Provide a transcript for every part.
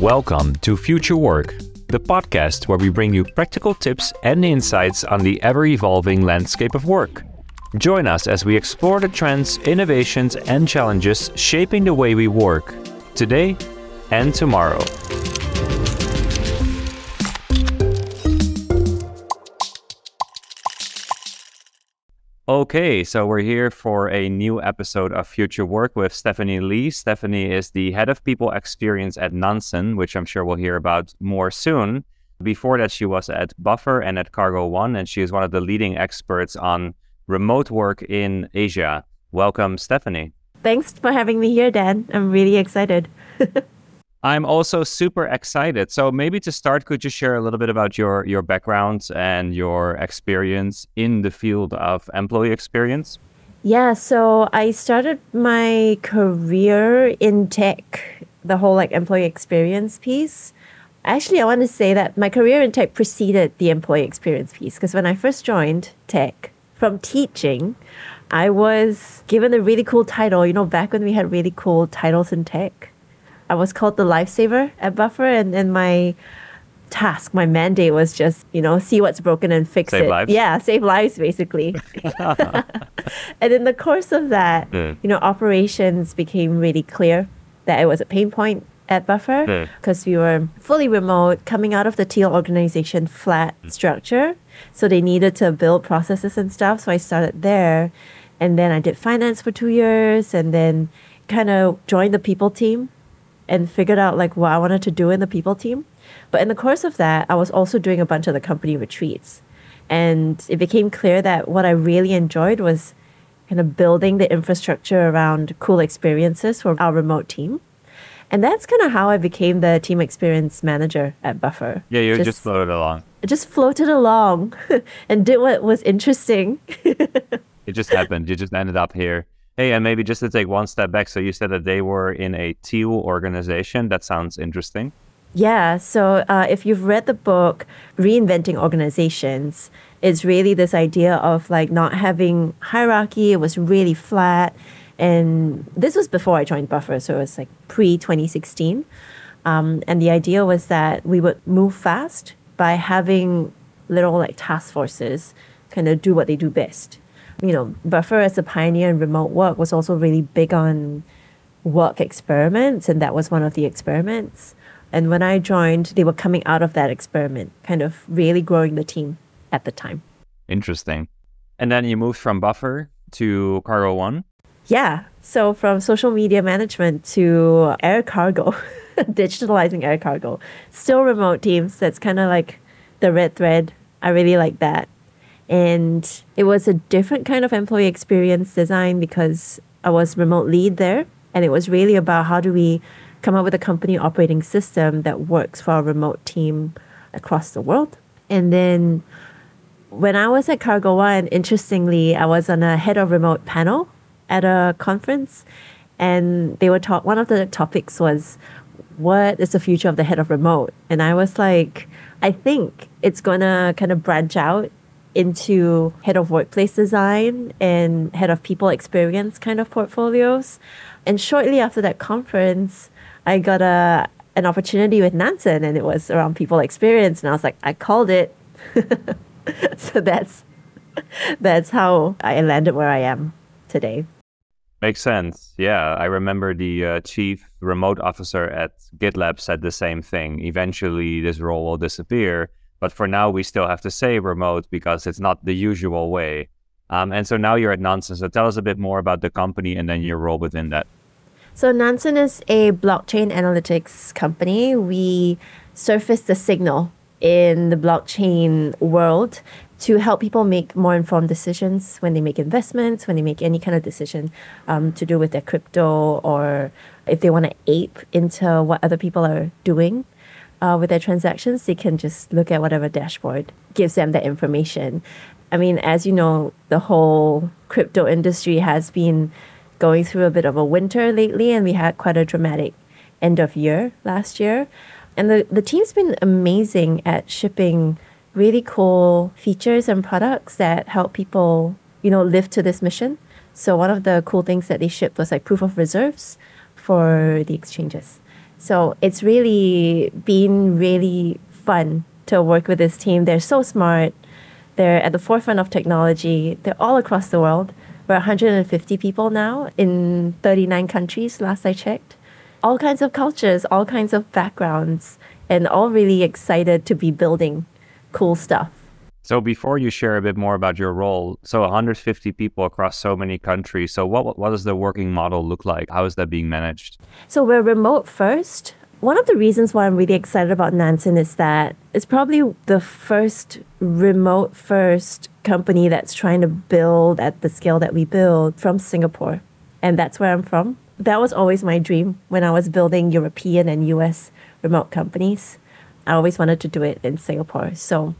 Welcome to Future Work, the podcast where we bring you practical tips and insights on the ever evolving landscape of work. Join us as we explore the trends, innovations, and challenges shaping the way we work today and tomorrow. Okay, so we're here for a new episode of Future Work with Stephanie Lee. Stephanie is the head of people experience at Nansen, which I'm sure we'll hear about more soon. Before that, she was at Buffer and at Cargo One, and she is one of the leading experts on remote work in Asia. Welcome, Stephanie. Thanks for having me here, Daan. I'm really excited. I'm also super excited. So maybe to start, could you share a little bit about your your background and your experience in the field of employee experience? Yeah, so I started my career in tech, the whole like employee experience piece. Actually, I want to say that my career in tech preceded the employee experience piece because when I first joined tech from teaching, I was given a really cool title. You know, back when we had really cool titles in tech. I was called the lifesaver at Buffer, and, and my task, my mandate was just, you know, see what's broken and fix Save it. lives? Yeah, save lives basically. and in the course of that, Mm. you know, operations became really clear that it was a pain point at Buffer Mm. because we were fully remote, coming out of the teal organization flat structure. So they needed to build processes and stuff. So I started there. And then I did finance for two years and then kind of joined the people team and figured out like what I wanted to do in the people team. But in the course of that, I was also doing a bunch of the company retreats. And it became clear that what I really enjoyed was kind of building the infrastructure around cool experiences for our remote team. And that's kind of how I became the team experience manager at Buffer. Yeah, you just, floated along. Just floated along and did what was interesting. It just happened. You just ended up here. Hey, and maybe just to take one step back. So you said that they were in a teal organization. That sounds interesting. Yeah, so uh, if you've read the book Reinventing Organizations, it's really this idea of like not having hierarchy. It was really flat. And this was before I joined Buffer, so it was like pre 2016. Um, and the idea was that we would move fast by having little like task forces kind of do what they do best. You know, Buffer as a pioneer in remote work was also really big on work experiments, and that was one of the experiments. And when I joined, they were coming out of that experiment, kind of really growing the team at the time. Interesting. And then you moved from Buffer to Cargo One. Yeah. So from social media management to air cargo, digitalizing air cargo, still remote teams. That's kind of like the red thread. I really like that. And it was a different kind of employee experience design because I was remote lead there. And it was really about how do we come up with a company operating system that works for a remote team across the world. And then when I was at Cargo One, interestingly, I was on a head of remote panel at a conference, and they were talk. One of the topics was, "What is the future of the head of remote?" And I was like, I think it's gonna kind of branch out into head of workplace design and head of people experience kind of portfolios. And shortly after that conference, I got a an opportunity with Nansen, and it was around people experience, and I was like, I called it. so that's that's how I landed where I am today. Makes sense. Yeah, I remember the uh, chief remote officer at GitLab said the same thing. Eventually, this role will disappear, but for now, we still have to say remote because it's not the usual way. Um, and so now you're at Nansen. So tell us a bit more about the company and then your role within that. So Nansen is a blockchain analytics company. We surface the signal in the blockchain world to help people make more informed decisions when they make investments, when they make any kind of decision um, to do with their crypto, or if they want to ape into what other people are doing uh, with their transactions, they can just look at whatever dashboard gives them that information. I mean, as you know, the whole crypto industry has been going through a bit of a winter lately, and we had quite a dramatic end of year last year. And the, the team's been amazing at shipping really cool features and products that help people, you know, live to this mission. So one of the cool things that they shipped was like proof of reserves for the exchanges. So it's really been really fun to work with this team. They're so smart. They're at the forefront of technology. They're all across the world. We're 150 people now in 39 countries, last I checked. All kinds of cultures, all kinds of backgrounds, and all really excited to be building cool stuff. So before you share a bit more about your role, so 150 people across so many countries. So what what does the working model look like? How is that being managed? So we're remote first. One of the reasons why I'm really excited about Nansen is that it's probably the first remote first company that's trying to build at the scale that we build from Singapore. And that's where I'm from. That was always my dream when I was building European and US remote companies. I always wanted to do it in Singapore. So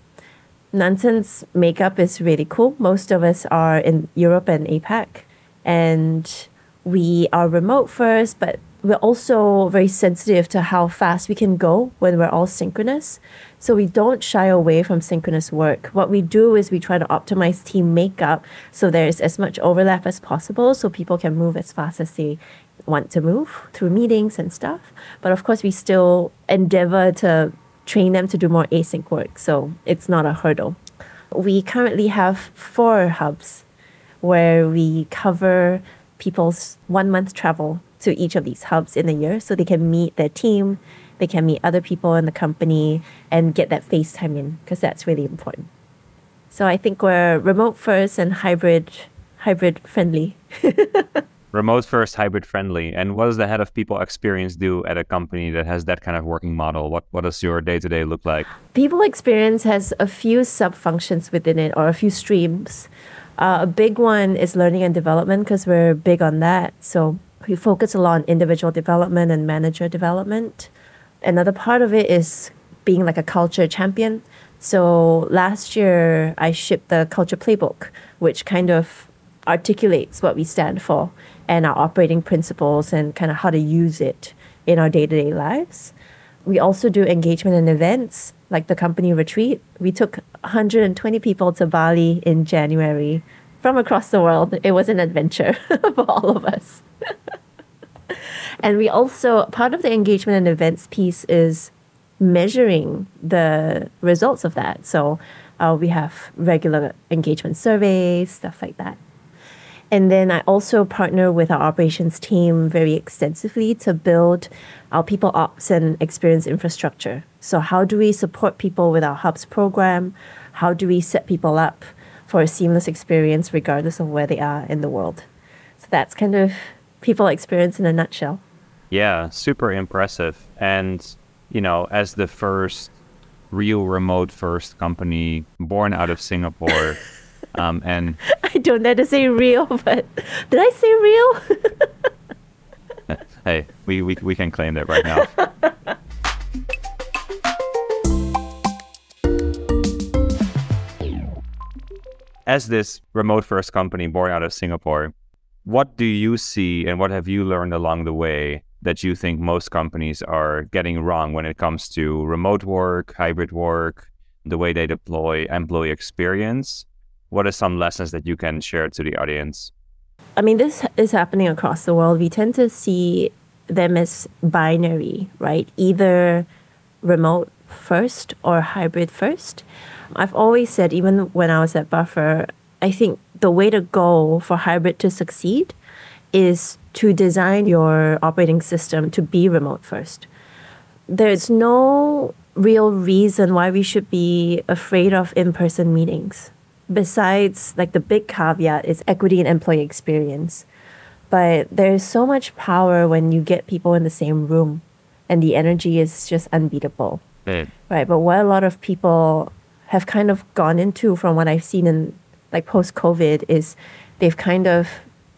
Nansen's makeup is really cool. Most of us are in Europe and APAC, and we are remote first, but we're also very sensitive to how fast we can go when we're all synchronous. So we don't shy away from synchronous work. What we do is we try to optimize team makeup so there's as much overlap as possible so people can move as fast as they want to move through meetings and stuff. But of course, we still endeavor to train them to do more async work. So it's not a hurdle. We currently have four hubs where we cover people's one month travel to each of these hubs in a year so they can meet their team, they can meet other people in the company and get that face time in because that's really important. So I think we're remote first and hybrid hybrid friendly. remote first, hybrid friendly. And what does the head of people experience do at a company that has that kind of working model? What what does your day to day look like? People experience has a few sub functions within it or a few streams. Uh, a big one is learning and development because we're big on that. So we focus a lot on individual development and manager development. Another part of it is being like a culture champion. So last year I shipped the culture playbook, which kind of articulates what we stand for and our operating principles and kind of how to use it in our day to day lives. We also do engagement and events like the company retreat. We took 120 people to Bali in January from across the world. It was an adventure for all of us. and we also, part of the engagement and events piece is measuring the results of that. So uh, we have regular engagement surveys, stuff like that. And then I also partner with our operations team very extensively to build our people ops and experience infrastructure. So, how do we support people with our hubs program? How do we set people up for a seamless experience regardless of where they are in the world? So, that's kind of people experience in a nutshell. Yeah, super impressive. And, you know, as the first real remote first company born out of Singapore. Um, and I don't dare to say real, but did I say real? hey, we, we, we can claim that right now. As this remote first company born out of Singapore, what do you see and what have you learned along the way that you think most companies are getting wrong when it comes to remote work, hybrid work, the way they deploy employee experience? What are some lessons that you can share to the audience? I mean, this is happening across the world. We tend to see them as binary, right? Either remote first or hybrid first. I've always said, even when I was at Buffer, I think the way to go for hybrid to succeed is to design your operating system to be remote first. There's no real reason why we should be afraid of in person meetings besides like the big caveat is equity and employee experience. But there's so much power when you get people in the same room and the energy is just unbeatable. Mm. Right. But what a lot of people have kind of gone into from what I've seen in like post COVID is they've kind of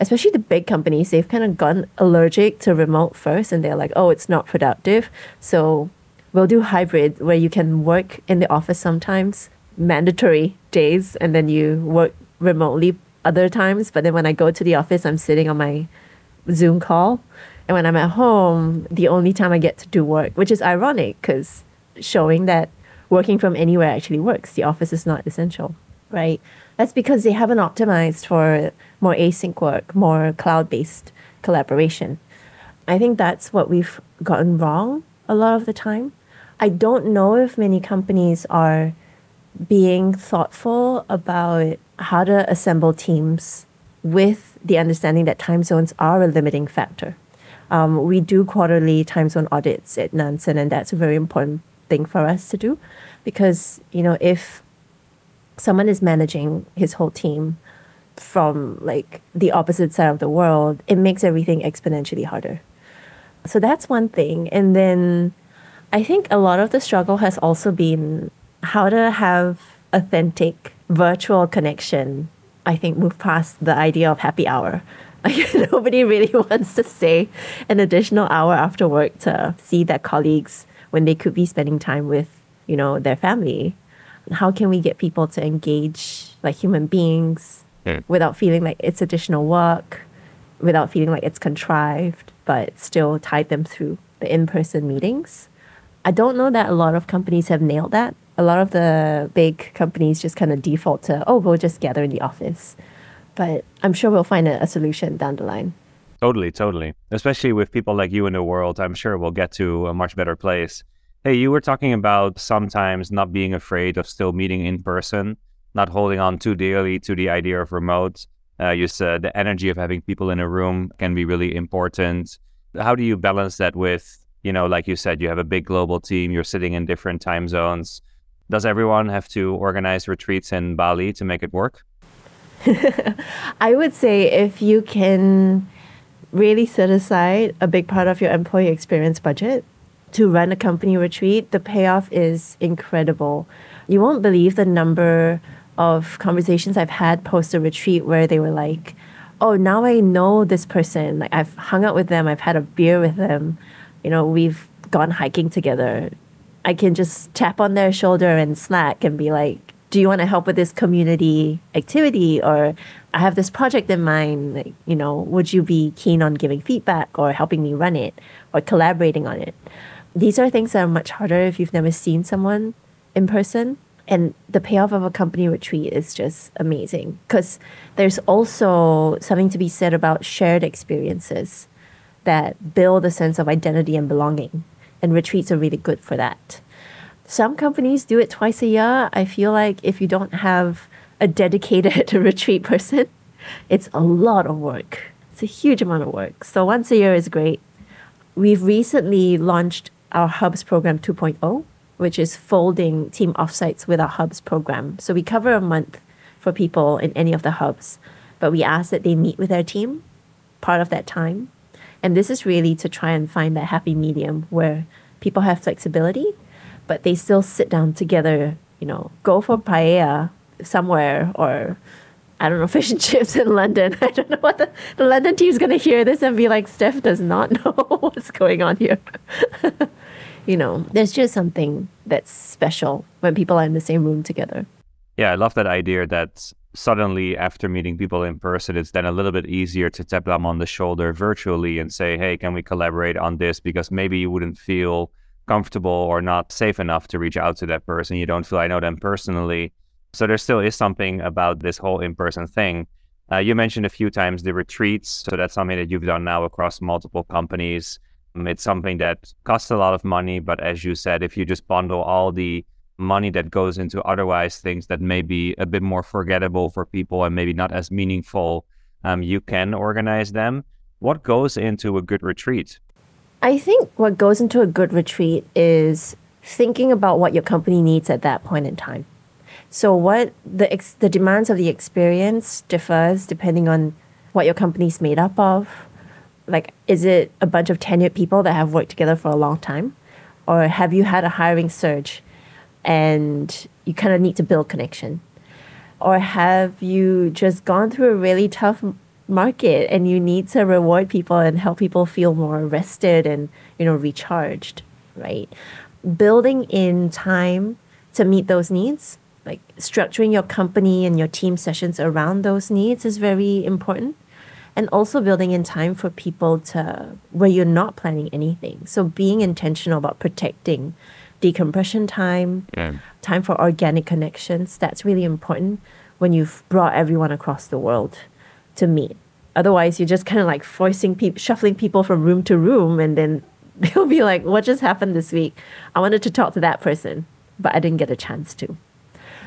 especially the big companies, they've kind of gone allergic to remote first and they're like, oh, it's not productive. So we'll do hybrid where you can work in the office sometimes mandatory days and then you work remotely other times. But then when I go to the office, I'm sitting on my Zoom call. And when I'm at home, the only time I get to do work, which is ironic because showing that working from anywhere actually works. The office is not essential, right? That's because they haven't optimized for more async work, more cloud based collaboration. I think that's what we've gotten wrong a lot of the time. I don't know if many companies are being thoughtful about how to assemble teams with the understanding that time zones are a limiting factor. Um, we do quarterly time zone audits at Nansen, and that's a very important thing for us to do because, you know, if someone is managing his whole team from like the opposite side of the world, it makes everything exponentially harder. So that's one thing. And then I think a lot of the struggle has also been how to have authentic virtual connection. I think move past the idea of happy hour. Like nobody really wants to stay an additional hour after work to see their colleagues when they could be spending time with, you know, their family. How can we get people to engage like human beings mm. without feeling like it's additional work, without feeling like it's contrived, but still tide them through the in-person meetings? I don't know that a lot of companies have nailed that. A lot of the big companies just kind of default to, oh, we'll just gather in the office. But I'm sure we'll find a, a solution down the line. Totally, totally. Especially with people like you in the world, I'm sure we'll get to a much better place. Hey, you were talking about sometimes not being afraid of still meeting in person, not holding on too dearly to the idea of remote. Uh, you said the energy of having people in a room can be really important. How do you balance that with, you know, like you said, you have a big global team, you're sitting in different time zones. Does everyone have to organize retreats in Bali to make it work? I would say if you can really set aside a big part of your employee experience budget to run a company retreat, the payoff is incredible. You won't believe the number of conversations I've had post a retreat where they were like, oh, now I know this person. Like I've hung out with them, I've had a beer with them, you know, we've gone hiking together. I can just tap on their shoulder and Slack and be like, do you want to help with this community activity or I have this project in mind, like, you know, would you be keen on giving feedback or helping me run it or collaborating on it? These are things that are much harder if you've never seen someone in person. And the payoff of a company retreat is just amazing because there's also something to be said about shared experiences that build a sense of identity and belonging. And retreats are really good for that. Some companies do it twice a year. I feel like if you don't have a dedicated retreat person, it's a lot of work. It's a huge amount of work. So once a year is great. We've recently launched our Hubs program 2.0, which is folding team offsites with our Hubs program. So we cover a month for people in any of the hubs, but we ask that they meet with their team part of that time. And this is really to try and find that happy medium where people have flexibility, but they still sit down together, you know, go for paella somewhere or I don't know, fish and chips in London. I don't know what the, the London team's going to hear this and be like, Steph does not know what's going on here. you know, there's just something that's special when people are in the same room together. Yeah, I love that idea that suddenly after meeting people in person, it's then a little bit easier to tap them on the shoulder virtually and say, hey, can we collaborate on this? Because maybe you wouldn't feel comfortable or not safe enough to reach out to that person. You don't feel I know them personally so there still is something about this whole in person thing. Uh, you mentioned a few times the retreats. So that's something that you've done now across multiple companies. Um, it's something that costs a lot of money. But as you said, if you just bundle all the money that goes into otherwise things that may be a bit more forgettable for people and maybe not as meaningful, um, you can organize them. What goes into a good retreat? I think what goes into a good retreat is thinking about what your company needs at that point in time. So what the ex- the demands of the experience differs depending on what your company's made up of. Like, is it a bunch of tenured people that have worked together for a long time, or have you had a hiring surge, and you kind of need to build connection, or have you just gone through a really tough market and you need to reward people and help people feel more rested and you know recharged, right? Building in time to meet those needs like structuring your company and your team sessions around those needs is very important. And also building in time for people to where you're not planning anything. So being intentional about protecting decompression time yeah. time for organic connections that's really important when you've brought everyone across the world to meet Otherwise, you're just kind of like forcing people, shuffling people from room to room, and then they'll be like, "What just happened this week? I wanted to talk to that person, but I didn't get a chance to."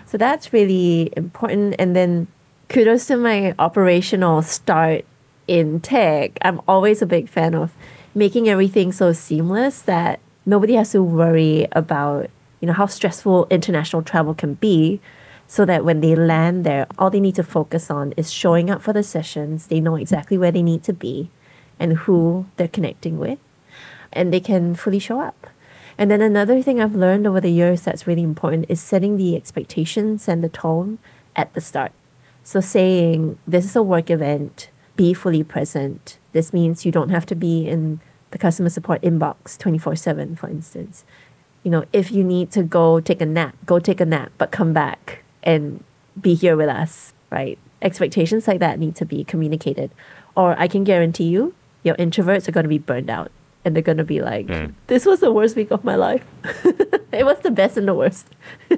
So that's really important. And then kudos to my operational start in tech. I'm always a big fan of making everything so seamless that nobody has to worry about you know how stressful international travel can be so that when they land there, all they need to focus on is showing up for the sessions. They know exactly where they need to be and who they're connecting with, and they can fully show up. And then another thing I've learned over the years that's really important is setting the expectations and the tone at the start. So saying, this is a work event, be fully present. This means you don't have to be in the customer support inbox 24 7, for instance. You know, if you need to go take a nap, go take a nap, but come back and be here with us, right? Expectations like that need to be communicated. Or I can guarantee you, your introverts are going to be burned out and they're going to be like, mm. this was the worst week of my life. it was the best and the worst.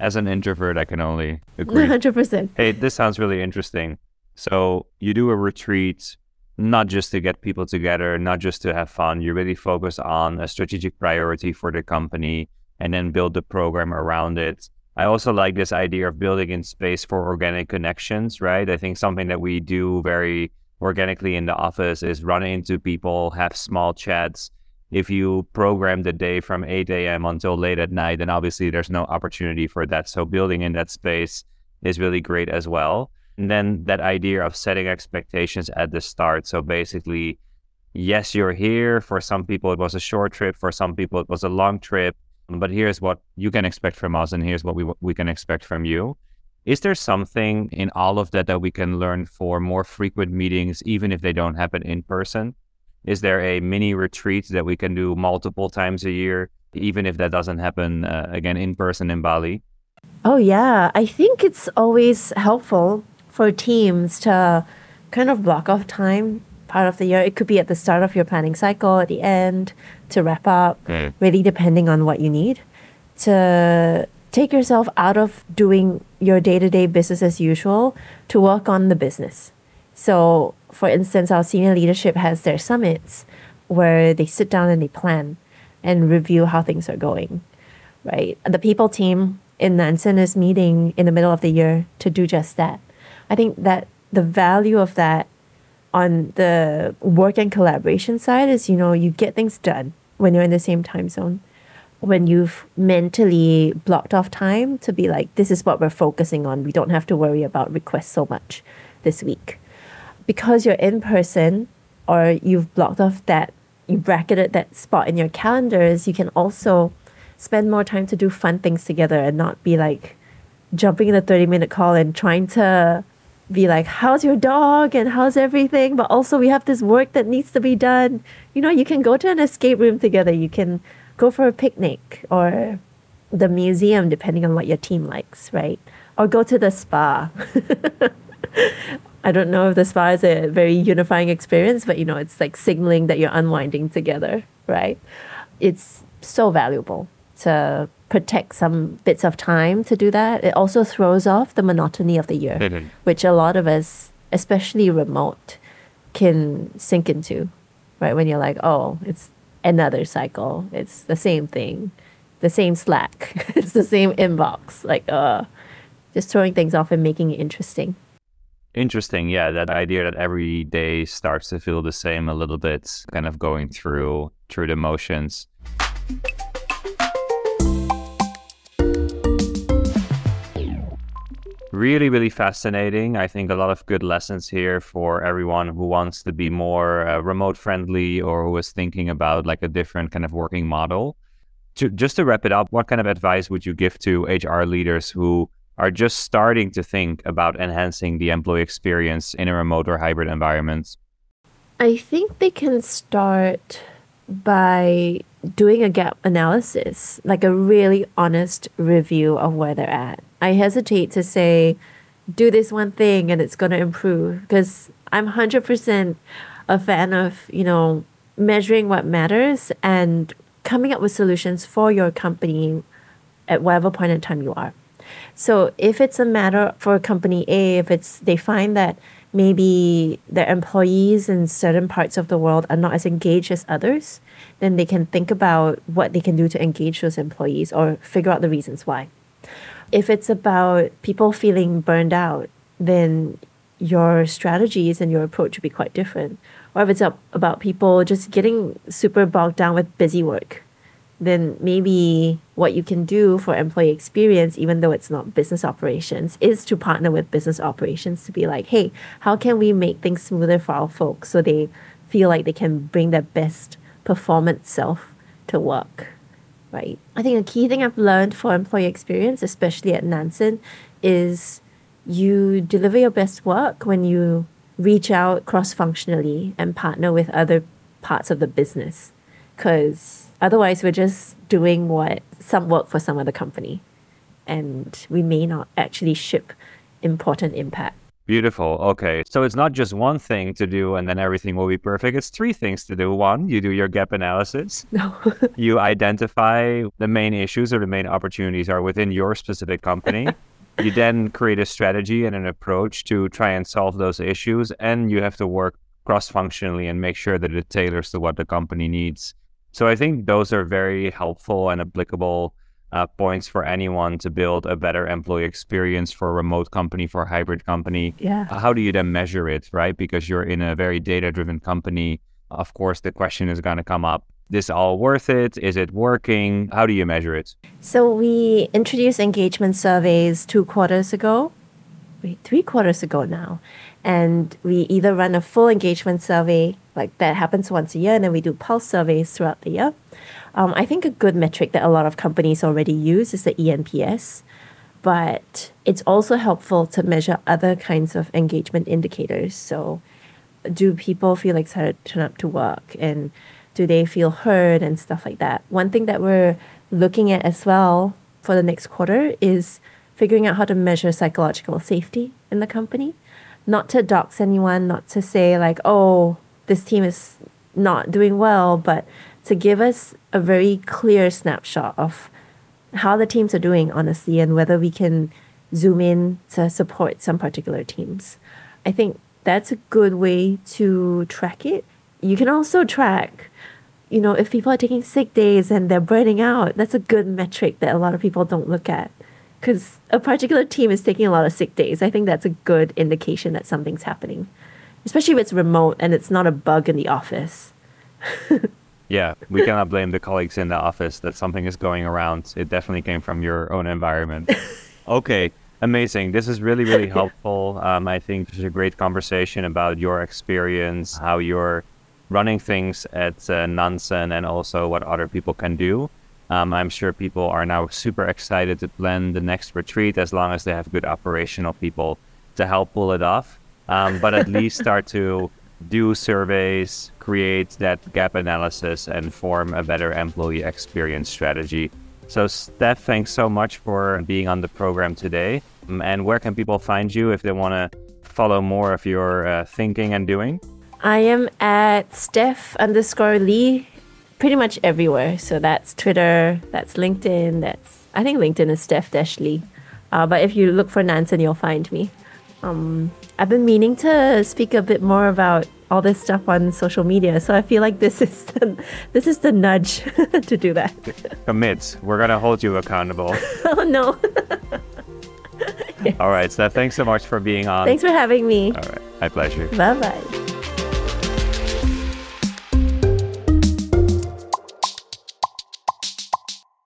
As an introvert, I can only agree. 100%. Hey, this sounds really interesting. So, you do a retreat not just to get people together, not just to have fun. You really focus on a strategic priority for the company and then build the program around it. I also like this idea of building in space for organic connections, right? I think something that we do very organically in the office is run into people, have small chats. If you program the day from 8 a.m. until late at night, then obviously there's no opportunity for that. So building in that space is really great as well. And then that idea of setting expectations at the start. So basically, yes, you're here. For some people, it was a short trip. For some people, it was a long trip but here's what you can expect from us and here's what we we can expect from you is there something in all of that that we can learn for more frequent meetings even if they don't happen in person is there a mini retreat that we can do multiple times a year even if that doesn't happen uh, again in person in bali oh yeah i think it's always helpful for teams to kind of block off time part of the year. It could be at the start of your planning cycle, at the end, to wrap up, mm. really depending on what you need. To take yourself out of doing your day to day business as usual to work on the business. So, for instance, our senior leadership has their summits where they sit down and they plan and review how things are going, right? The people team in Nansen is meeting in the middle of the year to do just that. I think that the value of that on the work and collaboration side is you know you get things done when you're in the same time zone. When you've mentally blocked off time to be like this is what we're focusing on. We don't have to worry about requests so much this week. Because you're in person or you've blocked off that you bracketed that spot in your calendars you can also spend more time to do fun things together and not be like jumping in a 30 minute call and trying to be like, how's your dog and how's everything? But also, we have this work that needs to be done. You know, you can go to an escape room together. You can go for a picnic or the museum, depending on what your team likes, right? Or go to the spa. I don't know if the spa is a very unifying experience, but you know, it's like signaling that you're unwinding together, right? It's so valuable to protect some bits of time to do that. It also throws off the monotony of the year, mm-hmm. which a lot of us, especially remote, can sink into, right? When you're like, oh, it's another cycle. It's the same thing, the same Slack, it's the same inbox. Like, uh, just throwing things off and making it interesting. Interesting, yeah. That idea that every day starts to feel the same a little bit, kind of going through through the motions. Really, really fascinating. I think a lot of good lessons here for everyone who wants to be more uh, remote friendly or who is thinking about like a different kind of working model. To, just to wrap it up, what kind of advice would you give to HR leaders who are just starting to think about enhancing the employee experience in a remote or hybrid environment? I think they can start by doing a gap analysis, like a really honest review of where they're at. I hesitate to say, do this one thing and it's going to improve because I'm 100% a fan of, you know, measuring what matters and coming up with solutions for your company at whatever point in time you are. So if it's a matter for company A, if it's they find that maybe their employees in certain parts of the world are not as engaged as others, then they can think about what they can do to engage those employees or figure out the reasons why. If it's about people feeling burned out, then your strategies and your approach would be quite different. Or if it's about people just getting super bogged down with busy work, then maybe what you can do for employee experience, even though it's not business operations, is to partner with business operations to be like, hey, how can we make things smoother for our folks so they feel like they can bring their best performance self to work, right? I think a key thing I've learned for employee experience, especially at Nansen, is you deliver your best work when you reach out cross functionally and partner with other parts of the business. Because otherwise, we're just doing what some work for some other company, and we may not actually ship important impact. Beautiful. Okay. So it's not just one thing to do and then everything will be perfect. It's three things to do. One, you do your gap analysis. No. you identify the main issues or the main opportunities are within your specific company. you then create a strategy and an approach to try and solve those issues. And you have to work cross functionally and make sure that it tailors to what the company needs. So I think those are very helpful and applicable uh, points for anyone to build a better employee experience for a remote company, for a hybrid company. Yeah. How do you then measure it, right? Because you're in a very data driven company. Of course, the question is going to come up this all worth it? Is it working? How do you measure it? So we introduced engagement surveys two quarters ago, wait, three quarters ago now. And we either run a full engagement survey, like that happens once a year, and then we do pulse surveys throughout the year. Um, I think a good metric that a lot of companies already use is the ENPS, but it's also helpful to measure other kinds of engagement indicators. So, do people feel excited to turn up to work, and do they feel heard, and stuff like that. One thing that we're looking at as well for the next quarter is figuring out how to measure psychological safety in the company. Not to dox anyone, not to say like, oh, this team is not doing well, but to give us a very clear snapshot of how the teams are doing, honestly, and whether we can zoom in to support some particular teams. I think that's a good way to track it. You can also track, you know, if people are taking sick days and they're burning out, that's a good metric that a lot of people don't look at. Because a particular team is taking a lot of sick days. I think that's a good indication that something's happening, especially if it's remote and it's not a bug in the office. Yeah, we cannot blame the colleagues in the office that something is going around. It definitely came from your own environment. okay, amazing. This is really, really helpful. Um, I think this is a great conversation about your experience, how you're running things at uh, Nansen, and also what other people can do. Um, I'm sure people are now super excited to plan the next retreat as long as they have good operational people to help pull it off. Um, but at least start to do surveys, create that gap analysis, and form a better employee experience strategy. So, Steph, thanks so much for being on the program today. Um, and where can people find you if they want to follow more of your uh, thinking and doing? I am at Steph underscore Lee pretty much everywhere. So that's Twitter, that's LinkedIn, that's I think LinkedIn is Steph Dash Lee. Uh, but if you look for Nansen, you'll find me. Um, I've been meaning to speak a bit more about all this stuff on social media, so I feel like this is the, this is the nudge to do that. Commit. We're gonna hold you accountable. oh no. yes. All right, Steph. Thanks so much for being on. Thanks for having me. All right, my pleasure. Bye bye.